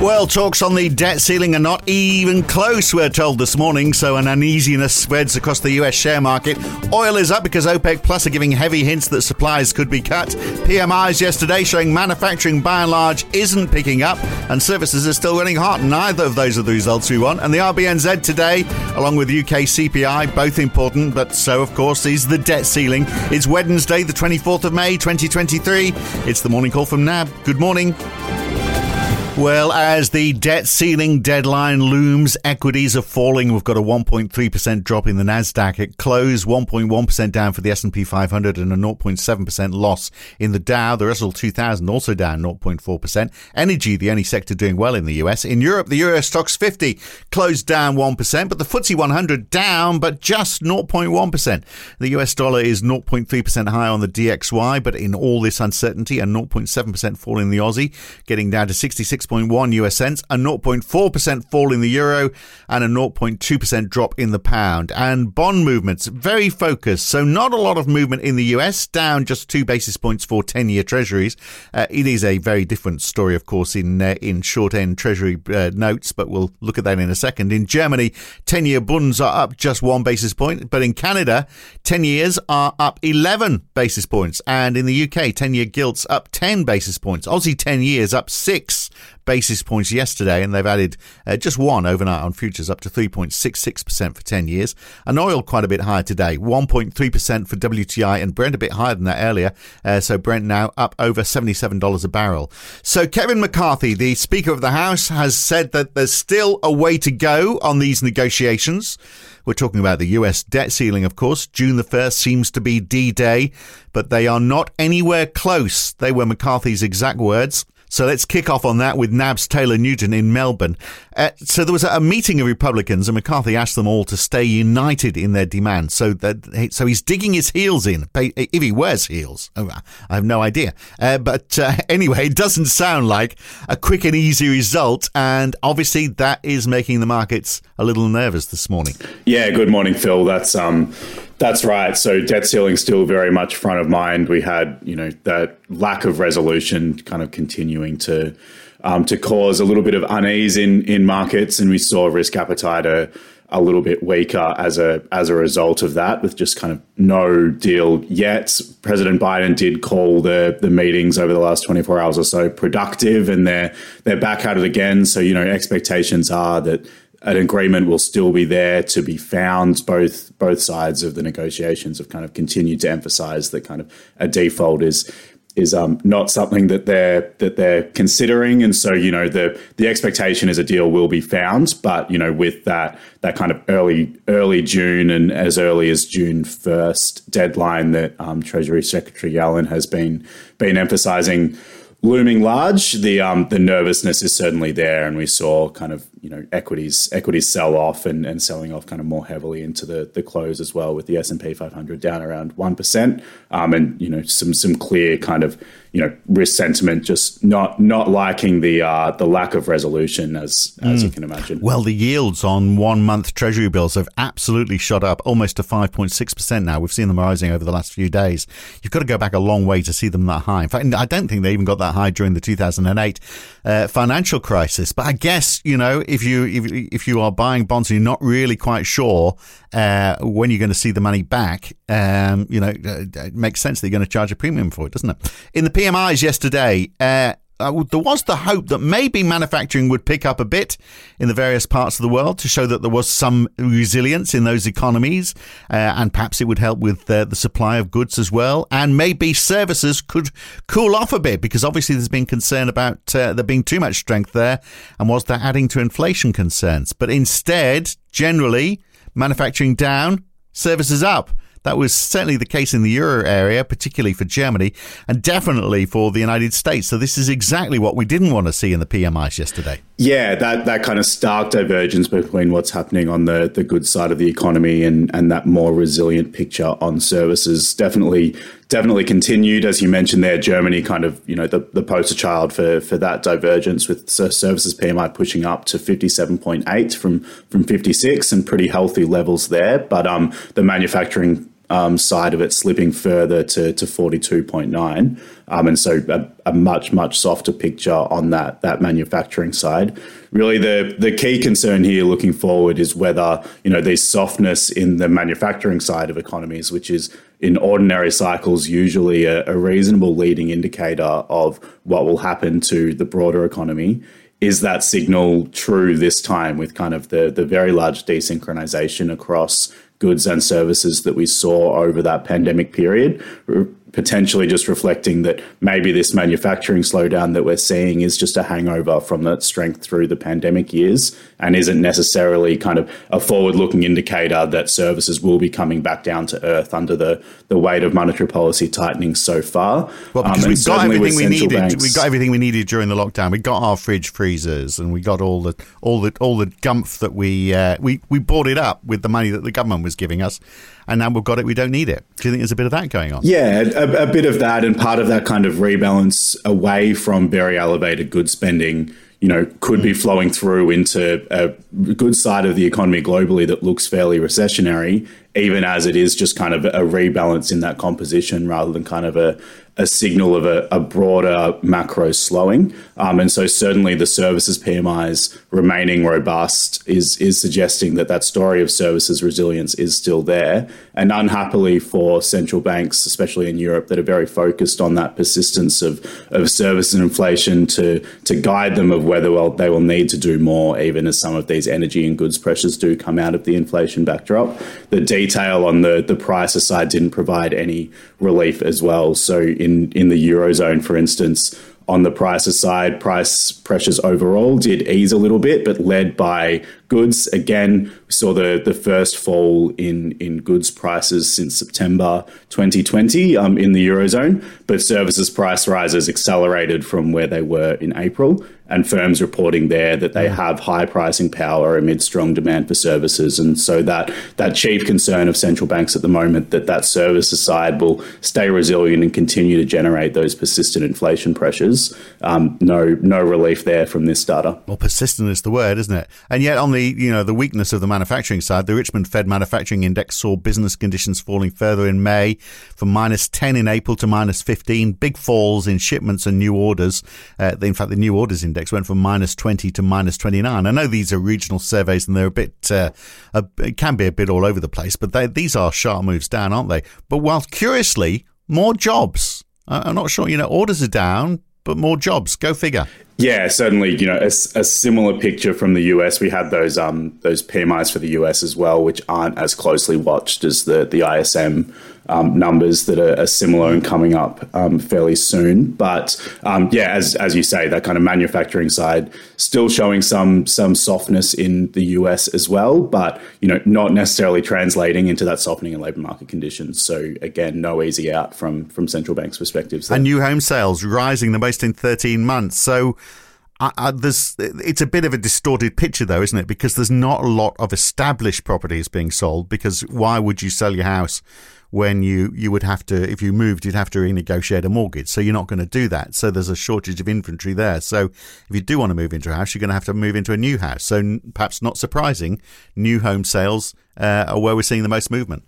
Well, talks on the debt ceiling are not even close, we're told this morning, so an uneasiness spreads across the US share market. Oil is up because OPEC Plus are giving heavy hints that supplies could be cut. PMIs yesterday showing manufacturing by and large isn't picking up, and services are still running hot. Neither of those are the results we want. And the RBNZ today, along with UK CPI, both important, but so, of course, is the debt ceiling. It's Wednesday, the 24th of May, 2023. It's the morning call from NAB. Good morning. Well, as the debt ceiling deadline looms, equities are falling. We've got a 1.3% drop in the Nasdaq. It closed 1.1% down for the S&P 500 and a 0.7% loss in the Dow. The Russell 2000 also down 0.4%. Energy, the only sector doing well in the US. In Europe, the Euro Stoxx 50 closed down 1%, but the FTSE 100 down, but just 0.1%. The US dollar is 0.3% higher on the DXY, but in all this uncertainty, a 0.7% fall in the Aussie, getting down to 66 6.1 US cents, a 0.4% fall in the euro, and a 0.2% drop in the pound. And bond movements, very focused. So not a lot of movement in the US, down just two basis points for 10 year treasuries. Uh, it is a very different story, of course, in, uh, in short end treasury uh, notes, but we'll look at that in a second. In Germany, 10 year bonds are up just one basis point, but in Canada, 10 years are up 11 basis points. And in the UK, 10 year gilts up 10 basis points. Aussie 10 years up six basis points yesterday, and they've added uh, just one overnight on futures up to 3.66% for 10 years. And oil quite a bit higher today, 1.3% for WTI and Brent a bit higher than that earlier. Uh, so Brent now up over $77 a barrel. So Kevin McCarthy, the Speaker of the House, has said that there's still a way to go on these negotiations. We're talking about the US debt ceiling, of course. June the 1st seems to be D Day, but they are not anywhere close. They were McCarthy's exact words. So let's kick off on that with NAB's Taylor Nugent in Melbourne. Uh, so there was a meeting of Republicans, and McCarthy asked them all to stay united in their demands. So that so he's digging his heels in. If he wears heels, oh, I have no idea. Uh, but uh, anyway, it doesn't sound like a quick and easy result, and obviously that is making the markets a little nervous this morning. Yeah. Good morning, Phil. That's um that's right. So debt ceiling still very much front of mind. We had, you know, that lack of resolution kind of continuing to um, to cause a little bit of unease in in markets, and we saw risk appetite a, a little bit weaker as a as a result of that, with just kind of no deal yet. President Biden did call the the meetings over the last 24 hours or so productive, and they're they're back at it again. So you know, expectations are that an agreement will still be there to be found. Both both sides of the negotiations have kind of continued to emphasize that kind of a default is is um, not something that they're that they're considering, and so you know the the expectation is a deal will be found, but you know with that that kind of early early June and as early as June first deadline that um, Treasury Secretary Yellen has been been emphasizing looming large, the um, the nervousness is certainly there, and we saw kind of you know equities equities sell off and, and selling off kind of more heavily into the the close as well, with the S and P 500 down around one percent, um, and you know some some clear kind of you know risk sentiment just not not liking the uh, the lack of resolution as as mm. you can imagine. Well, the yields on one month Treasury bills have absolutely shot up almost to five point six percent now. We've seen them rising over the last few days. You've got to go back a long way to see them that high. In fact, I don't think they even got that high during the two thousand and eight uh, financial crisis. But I guess you know if you if, if you are buying bonds and you're not really quite sure uh, when you're going to see the money back, um, you know, uh, it makes sense that you're going to charge a premium for it, doesn't it? In the PMIs yesterday, uh, uh, there was the hope that maybe manufacturing would pick up a bit in the various parts of the world to show that there was some resilience in those economies, uh, and perhaps it would help with uh, the supply of goods as well. And maybe services could cool off a bit because obviously there's been concern about uh, there being too much strength there, and was that adding to inflation concerns? But instead, generally, manufacturing down, services up. That was certainly the case in the euro area, particularly for Germany, and definitely for the United States. So this is exactly what we didn't want to see in the PMIs yesterday. Yeah, that, that kind of stark divergence between what's happening on the, the good side of the economy and, and that more resilient picture on services definitely definitely continued. As you mentioned there, Germany kind of, you know, the, the poster child for, for that divergence with services PMI pushing up to 57.8 from, from 56 and pretty healthy levels there. But um, the manufacturing um, side of it slipping further to, to 42.9. Um, and so a, a, much, much softer picture on that, that manufacturing side. Really, the, the key concern here looking forward is whether, you know, there's softness in the manufacturing side of economies, which is in ordinary cycles usually a, a reasonable leading indicator of what will happen to the broader economy is that signal true this time with kind of the, the very large desynchronization across goods and services that we saw over that pandemic period potentially just reflecting that maybe this manufacturing slowdown that we're seeing is just a hangover from that strength through the pandemic years and isn't necessarily kind of a forward looking indicator that services will be coming back down to earth under the, the weight of monetary policy tightening so far. Well, because um, we got everything we needed. Banks, we got everything we needed during the lockdown. We got our fridge freezers and we got all the all the all the gumph that we uh, we we bought it up with the money that the government was giving us and now we've got it, we don't need it. Do you think there's a bit of that going on? Yeah, a, a bit of that, and part of that kind of rebalance away from very elevated good spending you know, could be flowing through into a good side of the economy globally that looks fairly recessionary, even as it is just kind of a rebalance in that composition rather than kind of a, a signal of a, a broader macro slowing. Um, and so certainly the services PMIs remaining robust is is suggesting that that story of services resilience is still there. And unhappily for central banks, especially in Europe, that are very focused on that persistence of, of service and inflation to to guide them of whether well, they will need to do more, even as some of these energy and goods pressures do come out of the inflation backdrop. The detail on the, the prices side didn't provide any relief as well. So in, in the Eurozone, for instance, on the prices side, price pressures overall did ease a little bit, but led by goods. Again, we saw the, the first fall in, in goods prices since September 2020 um, in the Eurozone, but services price rises accelerated from where they were in April and firms reporting there that they have high pricing power amid strong demand for services. And so that that chief concern of central banks at the moment that that services side will stay resilient and continue to generate those persistent inflation pressures. Um, no no relief there from this data. Well, persistent is the word, isn't it? And yet on the you know the weakness of the manufacturing side, the Richmond Fed Manufacturing Index saw business conditions falling further in May from minus 10 in April to minus 15. Big falls in shipments and new orders. Uh, in fact, the new orders index index went from minus 20 to minus 29. I know these are regional surveys and they're a bit, uh, a, it can be a bit all over the place, but they, these are sharp moves down, aren't they? But whilst curiously, more jobs. I'm not sure, you know, orders are down, but more jobs. Go figure. Yeah, certainly. You know, a, a, similar picture from the US. We had those um, those PMIs for the US as well, which aren't as closely watched as the the ISM um, numbers that are, are, similar and coming up um, fairly soon. But um, yeah, as as you say, that kind of manufacturing side still showing some some softness in the US as well, but you know, not necessarily translating into that softening in labour market conditions. So again, no easy out from from central banks' perspectives. There. And new home sales rising the most in 13 months. So I, I, there's it's a bit of a distorted picture though, isn't it? Because there's not a lot of established properties being sold. Because why would you sell your house when you you would have to if you moved you'd have to renegotiate a mortgage so you're not going to do that so there's a shortage of inventory there so if you do want to move into a house you're going to have to move into a new house so perhaps not surprising new home sales uh, are where we're seeing the most movement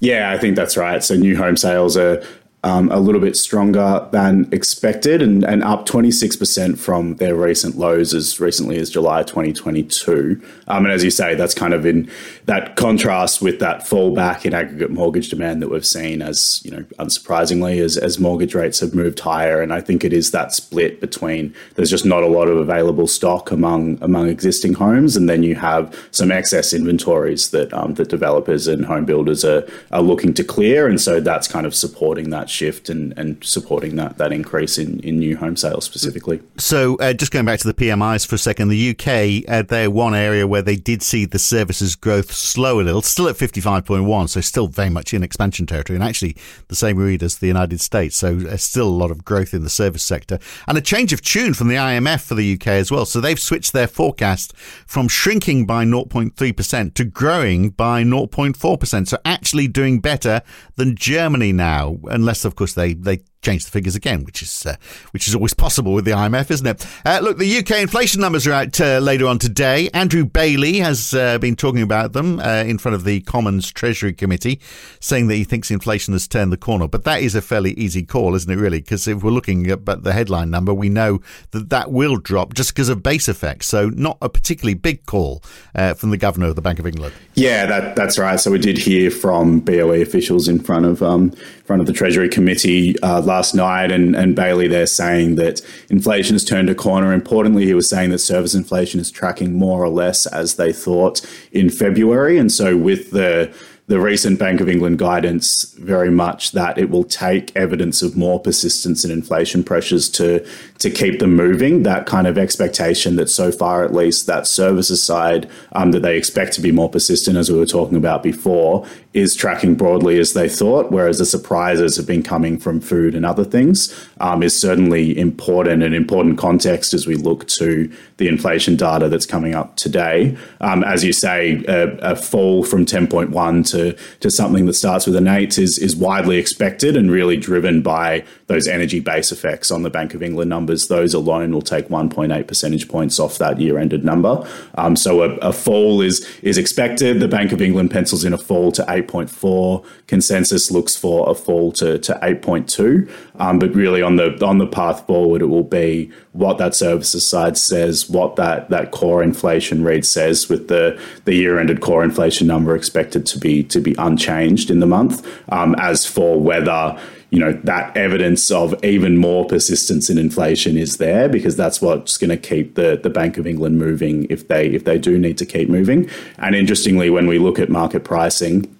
yeah, I think that's right. So new home sales are um, a little bit stronger than expected and, and up 26% from their recent lows as recently as July 2022. Um, and as you say, that's kind of in that contrast with that fallback in aggregate mortgage demand that we've seen as, you know, unsurprisingly, as, as mortgage rates have moved higher. And I think it is that split between there's just not a lot of available stock among among existing homes, and then you have some excess inventories that um, that developers and home builders are, are looking to clear. And so that's kind of supporting that shift and, and supporting that that increase in, in new home sales specifically. So, uh, just going back to the PMIs for a second, the UK, uh, they're one area where they did see the services growth slow a little, still at 55.1, so still very much in expansion territory, and actually the same read as the United States. So, uh, still a lot of growth in the service sector, and a change of tune from the IMF for the UK as well. So, they've switched their forecast from shrinking by 0.3% to growing by 0.4%. So, actually doing better than Germany now, unless of course, they, they change the figures again, which is uh, which is always possible with the IMF, isn't it? Uh, look, the UK inflation numbers are out uh, later on today. Andrew Bailey has uh, been talking about them uh, in front of the Commons Treasury Committee, saying that he thinks inflation has turned the corner. But that is a fairly easy call, isn't it? Really, because if we're looking at the headline number, we know that that will drop just because of base effects. So not a particularly big call uh, from the governor of the Bank of England. Yeah, that, that's right. So we did hear from BOE officials in front of um, front of the Treasury Committee last night, and, and Bailey there saying that inflation has turned a corner. Importantly, he was saying that service inflation is tracking more or less as they thought in February. And so, with the the recent Bank of England guidance very much that it will take evidence of more persistence in inflation pressures to to keep them moving. That kind of expectation that so far, at least, that services side um, that they expect to be more persistent, as we were talking about before, is tracking broadly as they thought. Whereas the surprises have been coming from food and other things um, is certainly important and important context as we look to the inflation data that's coming up today. Um, as you say, a, a fall from ten point one to to to something that starts with an eight is is widely expected and really driven by those energy base effects on the Bank of England numbers. Those alone will take 1.8 percentage points off that year ended number. Um, so a, a, fall is is expected. The Bank of England pencils in a fall to 8.4. Consensus looks for a fall to, to 8.2. Um, but really on the on the path forward, it will be what that services side says, what that that core inflation read says, with the the year ended core inflation number expected to be to be unchanged in the month. Um, as for whether you know that evidence of even more persistence in inflation is there because that's what's going to keep the the Bank of England moving if they if they do need to keep moving. And interestingly, when we look at market pricing,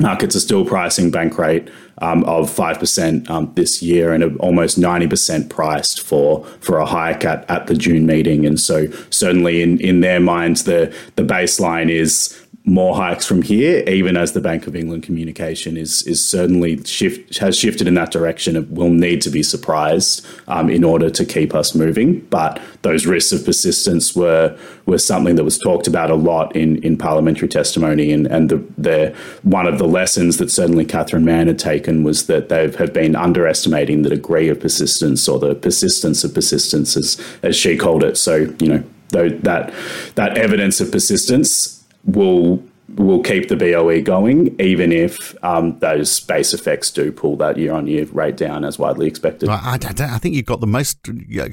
markets are still pricing bank rate um, of five percent um, this year, and almost ninety percent priced for for a hike at, at the June meeting. And so, certainly in in their minds, the the baseline is more hikes from here, even as the Bank of England communication is is certainly shift has shifted in that direction. It will need to be surprised um, in order to keep us moving. But those risks of persistence were were something that was talked about a lot in in parliamentary testimony, and and the, the one of the lessons that certainly Catherine Mann had taken was that they have been underestimating the degree of persistence or the persistence of persistence, as as she called it. So you know Though that that evidence of persistence will will keep the BOE going, even if um, those base effects do pull that year on year rate down as widely expected. I, I, I think you've got the most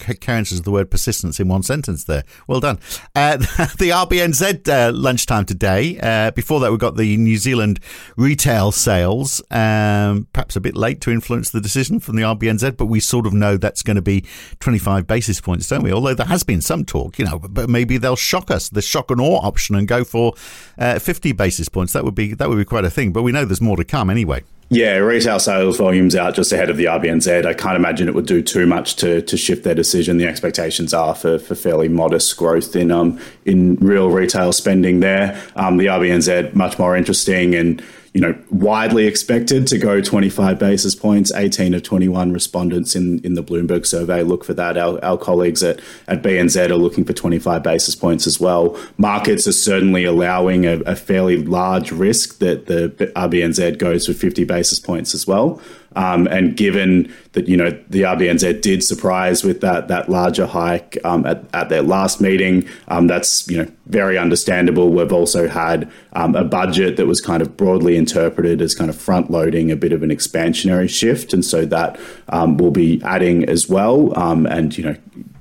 occurrences of the word persistence in one sentence there. Well done. Uh, the RBNZ uh, lunchtime today. Uh, before that, we've got the New Zealand retail sales. Um, perhaps a bit late to influence the decision from the RBNZ, but we sort of know that's going to be 25 basis points, don't we? Although there has been some talk, you know, but maybe they'll shock us, the shock and awe option, and go for uh, 50 basis points. That would be that would be quite a thing. But we know there's more to come anyway. Yeah, retail sales volumes out just ahead of the RBNZ. I can't imagine it would do too much to, to shift their decision. The expectations are for, for fairly modest growth in um in real retail spending there. Um, the RBNZ much more interesting and you know, widely expected to go 25 basis points. 18 of 21 respondents in, in the Bloomberg survey look for that. Our, our colleagues at, at BNZ are looking for 25 basis points as well. Markets are certainly allowing a, a fairly large risk that the RBNZ goes for 50 basis points as well. Um, and given that you know the RBNZ did surprise with that that larger hike um, at, at their last meeting, um, that's you know very understandable. We've also had um, a budget that was kind of broadly interpreted as kind of front loading a bit of an expansionary shift, and so that um, will be adding as well. Um, and you know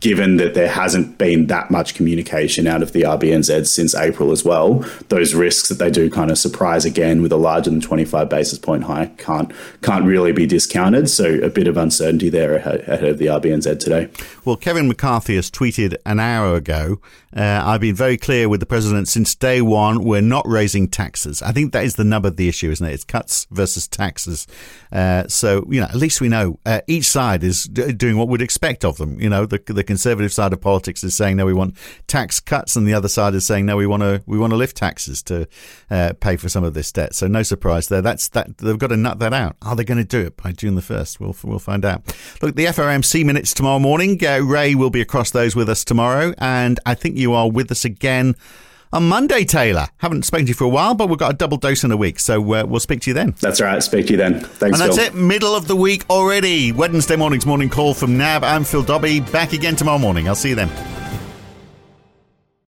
given that there hasn't been that much communication out of the RBNZ since April as well, those risks that they do kind of surprise again with a larger than 25 basis point hike can't can't really be discounted. So a bit of uncertainty there ahead of the RBNZ today. Well, Kevin McCarthy has tweeted an hour ago. Uh, I've been very clear with the president since day one. We're not raising taxes. I think that is the nub of the issue, isn't it? It's cuts versus taxes. Uh, so you know, at least we know uh, each side is d- doing what we'd expect of them. You know, the the conservative side of politics is saying no, we want tax cuts, and the other side is saying no, we want to we want to lift taxes to uh, pay for some of this debt. So no surprise there. That's that they've got to nut that out. Are they going to do it by June the first? We'll we'll find out. Look, the FOMC minutes tomorrow morning. Uh, Ray will be across those with us tomorrow, and I think you are with us again on Monday, Taylor. Haven't spoken to you for a while, but we've got a double dose in a week, so uh, we'll speak to you then. That's right. Speak to you then. Thanks, And that's Phil. it, middle of the week already. Wednesday morning's morning call from NAB. I'm Phil Dobby. Back again tomorrow morning. I'll see you then.